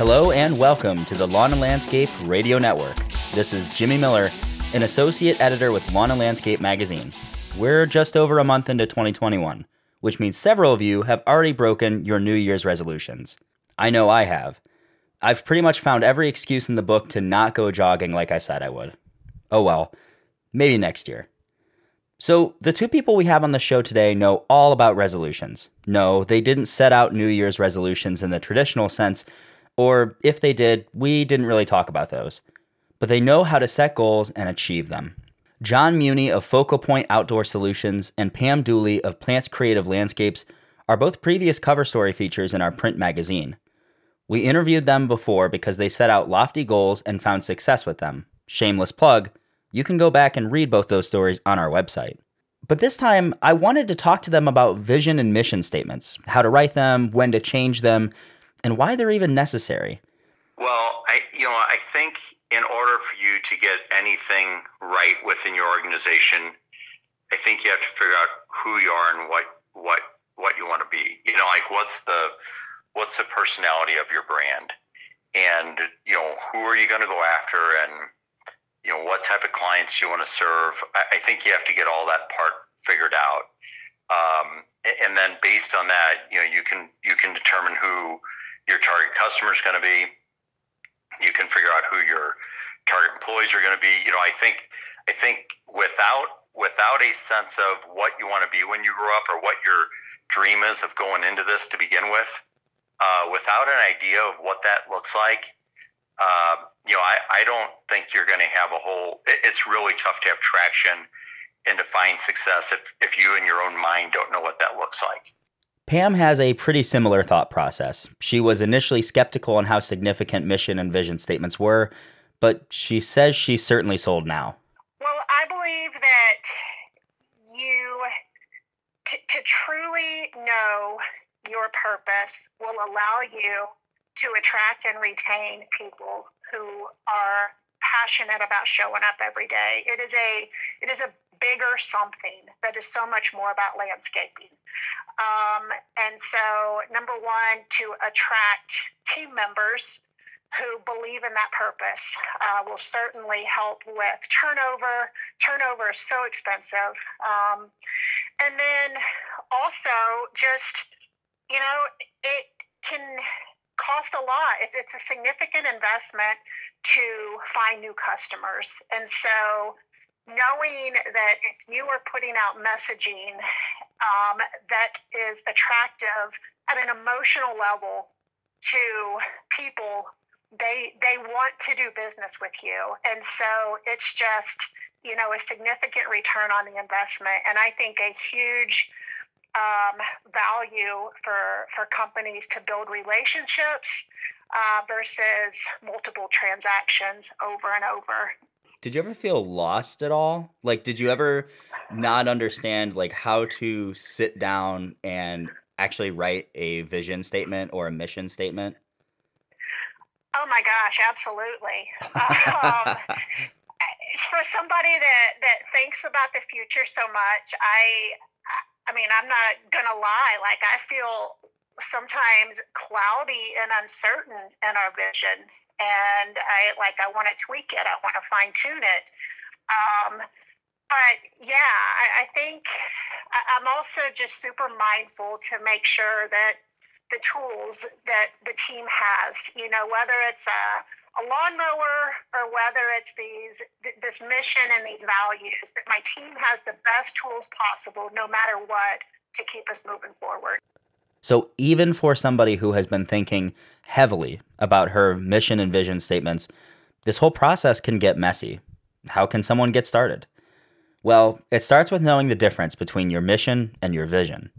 Hello and welcome to the Lawn and Landscape Radio Network. This is Jimmy Miller, an associate editor with Lawn and Landscape magazine. We're just over a month into 2021, which means several of you have already broken your New Year's resolutions. I know I have. I've pretty much found every excuse in the book to not go jogging like I said I would. Oh well, maybe next year. So, the two people we have on the show today know all about resolutions. No, they didn't set out New Year's resolutions in the traditional sense, or if they did, we didn't really talk about those. But they know how to set goals and achieve them. John Muni of Focal Point Outdoor Solutions and Pam Dooley of Plants Creative Landscapes are both previous cover story features in our print magazine. We interviewed them before because they set out lofty goals and found success with them. Shameless plug, you can go back and read both those stories on our website. But this time, I wanted to talk to them about vision and mission statements, how to write them, when to change them, and why they're even necessary. Well, I you know I think in order for you to get anything right within your organization, I think you have to figure out who you are and what what what you want to be. You know, like what's the what's the personality of your brand, and you know who are you going to go after, and you know what type of clients you want to serve. I, I think you have to get all that part figured out, um, and then based on that, you know you can you can determine who your target customer is going to be. You can figure out who your target employees are going to be. You know, I think I think without without a sense of what you want to be when you grow up or what your dream is of going into this to begin with, uh, without an idea of what that looks like, uh, you know, I, I don't think you're going to have a whole. It, it's really tough to have traction and to find success if if you in your own mind don't know what that looks like. Pam has a pretty similar thought process. She was initially skeptical on how significant mission and vision statements were, but she says she's certainly sold now. Well, I believe that you, to, to truly know your purpose, will allow you to attract and retain people who are passionate about showing up every day. It is a it is a bigger something that is so much more about landscaping. Um, and so, number one, to attract team members who believe in that purpose uh, will certainly help with turnover. Turnover is so expensive. Um, and then also, just, you know, it can cost a lot. It's, it's a significant investment to find new customers. And so, knowing that if you are putting out messaging um, that is attractive at an emotional level to people, they they want to do business with you, and so it's just you know a significant return on the investment, and I think a huge um, value for for companies to build relationships uh, versus multiple transactions over and over did you ever feel lost at all? Like, did you ever not understand like how to sit down and actually write a vision statement or a mission statement? Oh my gosh, absolutely. um, for somebody that that thinks about the future so much, I I mean, I'm not gonna lie. Like, I feel sometimes cloudy and uncertain in our vision and I like I want to tweak it. I want to fine tune it. Um, but yeah, I, I think I, I'm also just super mindful to make sure that the tools that the team has, you know, whether it's a, a lawnmower or whether it's these this mission and these values, that my team has the best tools possible, no matter what, to keep us moving forward. So even for somebody who has been thinking heavily about her mission and vision statements, this whole process can get messy. How can someone get started? Well, it starts with knowing the difference between your mission and your vision.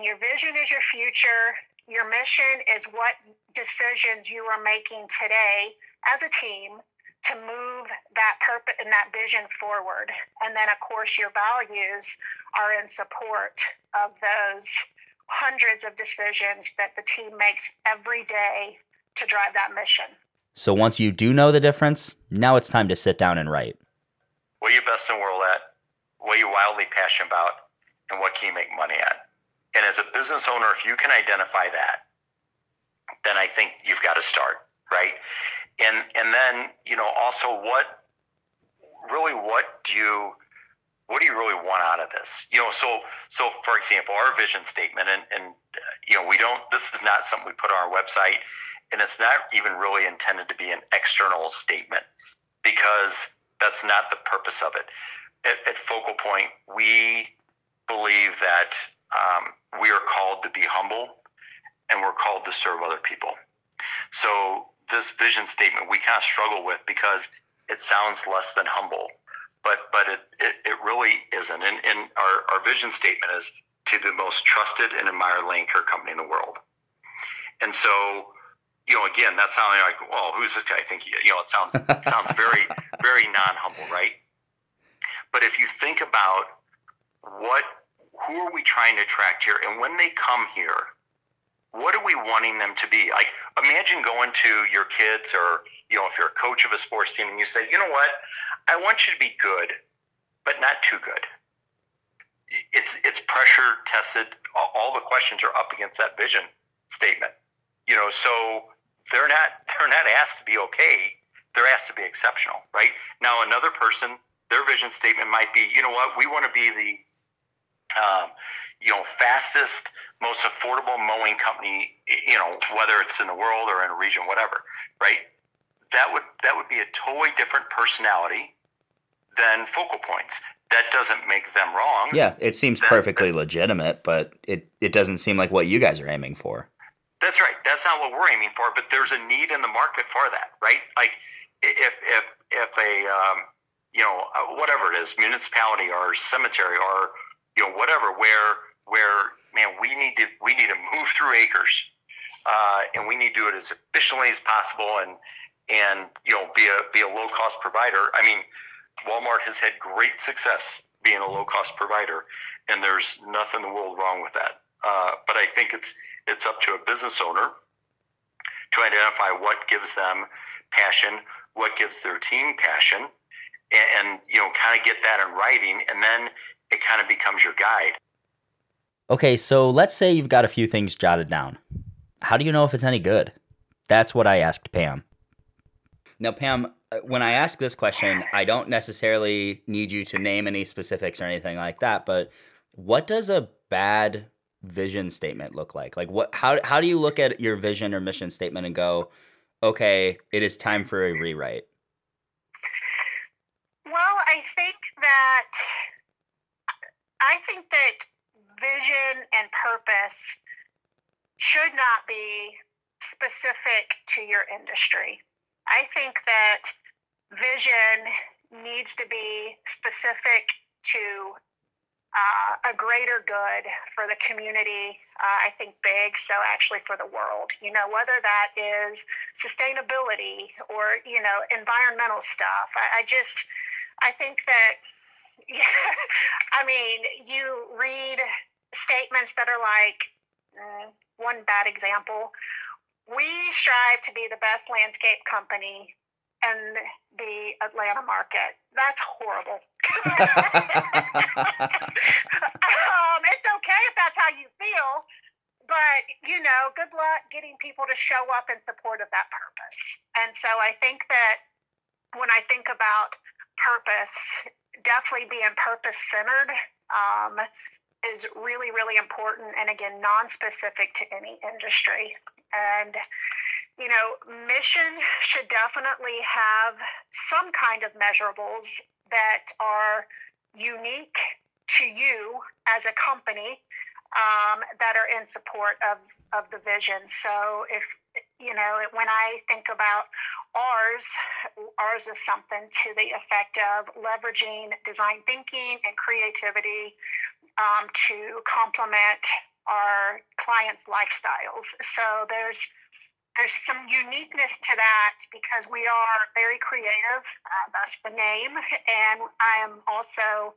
Your vision is your future. Your mission is what decisions you are making today as a team to move that purpose and that vision forward. And then, of course, your values are in support of those hundreds of decisions that the team makes every day to drive that mission. So once you do know the difference, now it's time to sit down and write. What are you best in the world at? What are you wildly passionate about? And what can you make money at? And as a business owner, if you can identify that, then I think you've got to start. right? And and then you know also what really what do you what do you really want out of this? You know, so so for example, our vision statement, and and uh, you know, we don't. This is not something we put on our website, and it's not even really intended to be an external statement because that's not the purpose of it. At, at Focal Point, we believe that um, we are called to be humble, and we're called to serve other people. So this vision statement we kind of struggle with because it sounds less than humble but but it, it, it really isn't. And, and our, our vision statement is to the most trusted and admired lawn care company in the world. And so, you know, again, that sounding like, well, who's this guy? I think you know, it sounds it sounds very very non humble, right? But if you think about what who are we trying to attract here, and when they come here, what are we wanting them to be? Like, imagine going to your kids, or you know, if you're a coach of a sports team, and you say, you know what, I want you to be good, but not too good. It's it's pressure tested. All the questions are up against that vision statement. You know, so they're not they're not asked to be okay. They're asked to be exceptional, right? Now, another person, their vision statement might be, you know what, we want to be the um, you know fastest, most affordable mowing company. You know, whether it's in the world or in a region, whatever, right? That would that would be a totally different personality than focal points. That doesn't make them wrong. Yeah, it seems that, perfectly that, legitimate, but it, it doesn't seem like what you guys are aiming for. That's right. That's not what we're aiming for, but there's a need in the market for that, right? Like if if if a um, you know uh, whatever it is, municipality or cemetery or you know whatever, where where man we need to we need to move through acres, uh, and we need to do it as efficiently as possible, and and you know be a be a low cost provider. I mean, Walmart has had great success being a low cost provider, and there's nothing in the world wrong with that. Uh, but I think it's it's up to a business owner to identify what gives them passion, what gives their team passion, and, and you know, kind of get that in writing, and then it kind of becomes your guide. Okay, so let's say you've got a few things jotted down. How do you know if it's any good? That's what I asked Pam. Now, Pam, when I ask this question, I don't necessarily need you to name any specifics or anything like that, but what does a bad vision statement look like? Like what how how do you look at your vision or mission statement and go, "Okay, it is time for a rewrite?" Well, I think that I think that vision and purpose should not be specific to your industry. I think that vision needs to be specific to uh, a greater good for the community. Uh, I think big, so actually for the world. You know, whether that is sustainability or you know environmental stuff. I, I just, I think that. Yeah, I mean, you read statements that are like mm, one bad example we strive to be the best landscape company in the Atlanta market. That's horrible. um, it's okay if that's how you feel, but you know, good luck getting people to show up in support of that purpose. And so I think that when I think about purpose, definitely being purpose centered um, is really, really important. And again, non specific to any industry. And, you know, mission should definitely have some kind of measurables that are unique to you as a company um, that are in support of, of the vision. So if, you know, when I think about ours, ours is something to the effect of leveraging design thinking and creativity um, to complement our clients' lifestyles. So there's there's some uniqueness to that because we are very creative. Uh, that's the name, and I am also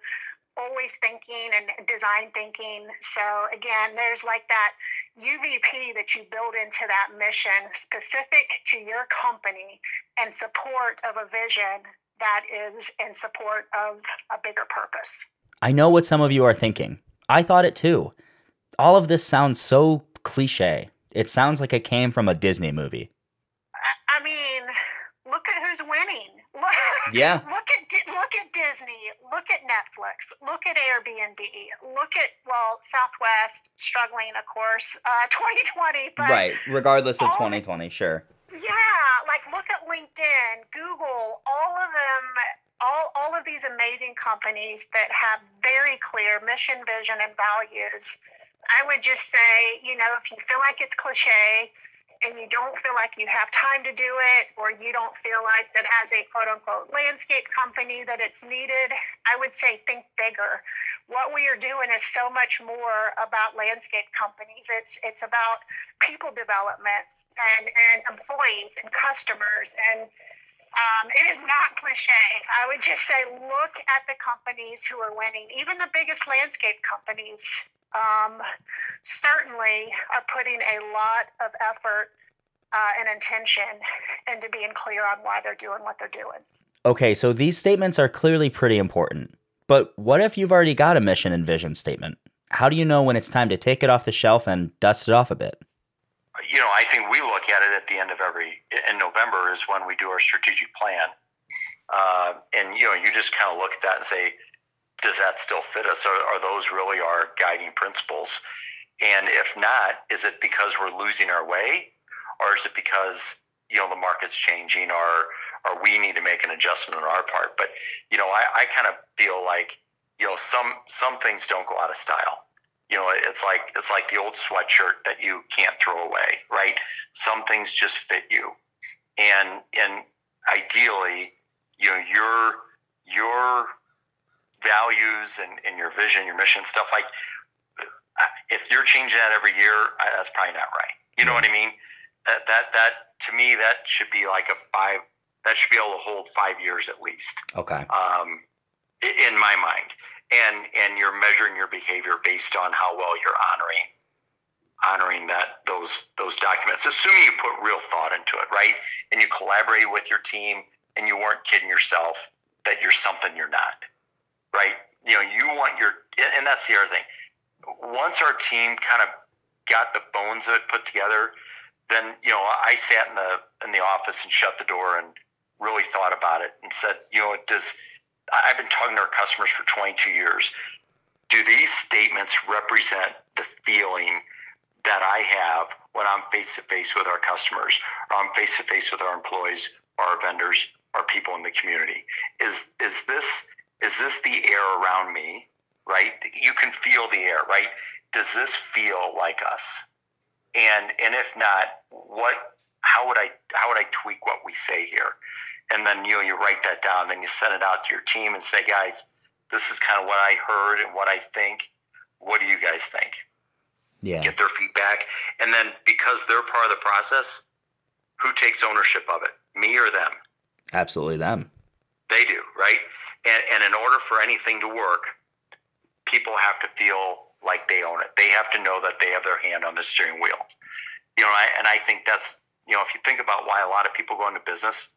always thinking and design thinking. So again, there's like that UVP that you build into that mission specific to your company and support of a vision that is in support of a bigger purpose. I know what some of you are thinking. I thought it too all of this sounds so cliche. It sounds like it came from a Disney movie. I mean, look at who's winning. yeah. Look at look at Disney. Look at Netflix. Look at Airbnb. Look at well, Southwest struggling, of course, uh, 2020. Right. Regardless of 2020, sure. Yeah, like look at LinkedIn, Google, all of them. All, all of these amazing companies that have very clear mission, vision, and values. I would just say, you know, if you feel like it's cliche, and you don't feel like you have time to do it or you don't feel like that as a quote unquote landscape company that it's needed i would say think bigger what we are doing is so much more about landscape companies it's it's about people development and and employees and customers and um, it is not cliche. I would just say look at the companies who are winning. Even the biggest landscape companies um, certainly are putting a lot of effort uh, and intention into being clear on why they're doing what they're doing. Okay, so these statements are clearly pretty important. But what if you've already got a mission and vision statement? How do you know when it's time to take it off the shelf and dust it off a bit? You know, I think we look at it at the end of every, in November is when we do our strategic plan. Uh, and, you know, you just kind of look at that and say, does that still fit us? Are, are those really our guiding principles? And if not, is it because we're losing our way, or is it because you know the market's changing, or or we need to make an adjustment on our part? But you know, I, I kind of feel like you know some some things don't go out of style. You know, it's like it's like the old sweatshirt that you can't throw away, right? Some things just fit you, and and ideally, you know, your your values and, and your vision, your mission, stuff like if you're changing that every year, that's probably not right. You know what I mean? That that that to me that should be like a five. That should be able to hold five years at least. Okay. Um, in my mind, and and you're measuring your behavior based on how well you're honoring honoring that those those documents, assuming you put real thought into it, right? And you collaborate with your team, and you weren't kidding yourself that you're something you're not right? You know, you want your, and that's the other thing. Once our team kind of got the bones of it put together, then you know, I sat in the in the office and shut the door and really thought about it and said, you know, does I've been talking to our customers for 22 years. Do these statements represent the feeling that I have when I'm face to face with our customers, or I'm face to face with our employees, our vendors, our people in the community? Is is this is this the air around me? Right? You can feel the air, right? Does this feel like us? And and if not, what how would I how would I tweak what we say here? And then you know you write that down, then you send it out to your team and say, guys, this is kind of what I heard and what I think. What do you guys think? Yeah. Get their feedback. And then because they're part of the process, who takes ownership of it? Me or them? Absolutely them. They do, right? And, and in order for anything to work, people have to feel like they own it. They have to know that they have their hand on the steering wheel. You know, I, and I think that's, you know, if you think about why a lot of people go into business,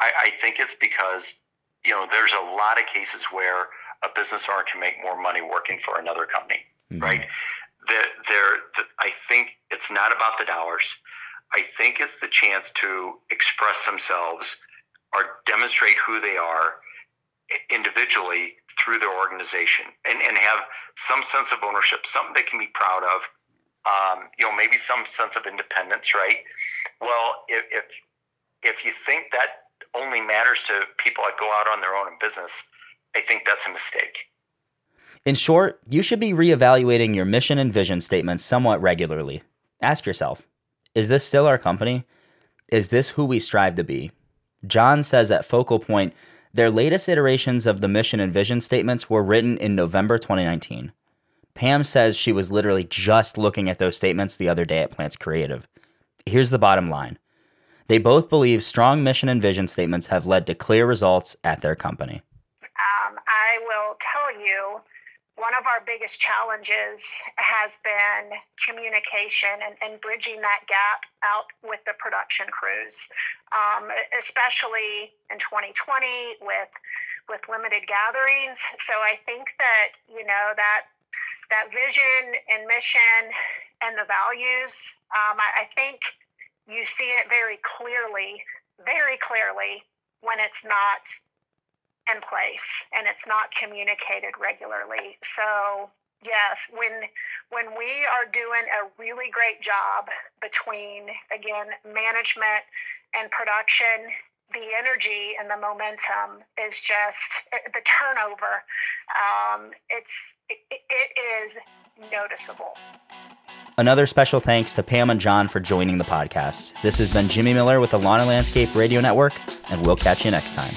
I, I think it's because, you know, there's a lot of cases where a business owner can make more money working for another company, mm-hmm. right? There, there, the, I think it's not about the dollars. I think it's the chance to express themselves or demonstrate who they are individually through their organization and, and have some sense of ownership, something they can be proud of. Um, you know, maybe some sense of independence, right? Well, if, if if you think that only matters to people that go out on their own in business, I think that's a mistake. In short, you should be reevaluating your mission and vision statements somewhat regularly. Ask yourself, is this still our company? Is this who we strive to be? John says at Focal Point their latest iterations of the mission and vision statements were written in November 2019. Pam says she was literally just looking at those statements the other day at Plants Creative. Here's the bottom line they both believe strong mission and vision statements have led to clear results at their company. Um, I will tell you one of our biggest challenges has been communication and, and bridging that gap out with the production crews, um, especially in 2020 with with limited gatherings. So I think that you know that that vision and mission and the values, um, I, I think you see it very clearly, very clearly when it's not in place and it's not communicated regularly. So yes, when when we are doing a really great job between again management and production, the energy and the momentum is just the turnover. Um, it's it, it is noticeable. Another special thanks to Pam and John for joining the podcast. This has been Jimmy Miller with the Lawn and Landscape Radio Network, and we'll catch you next time.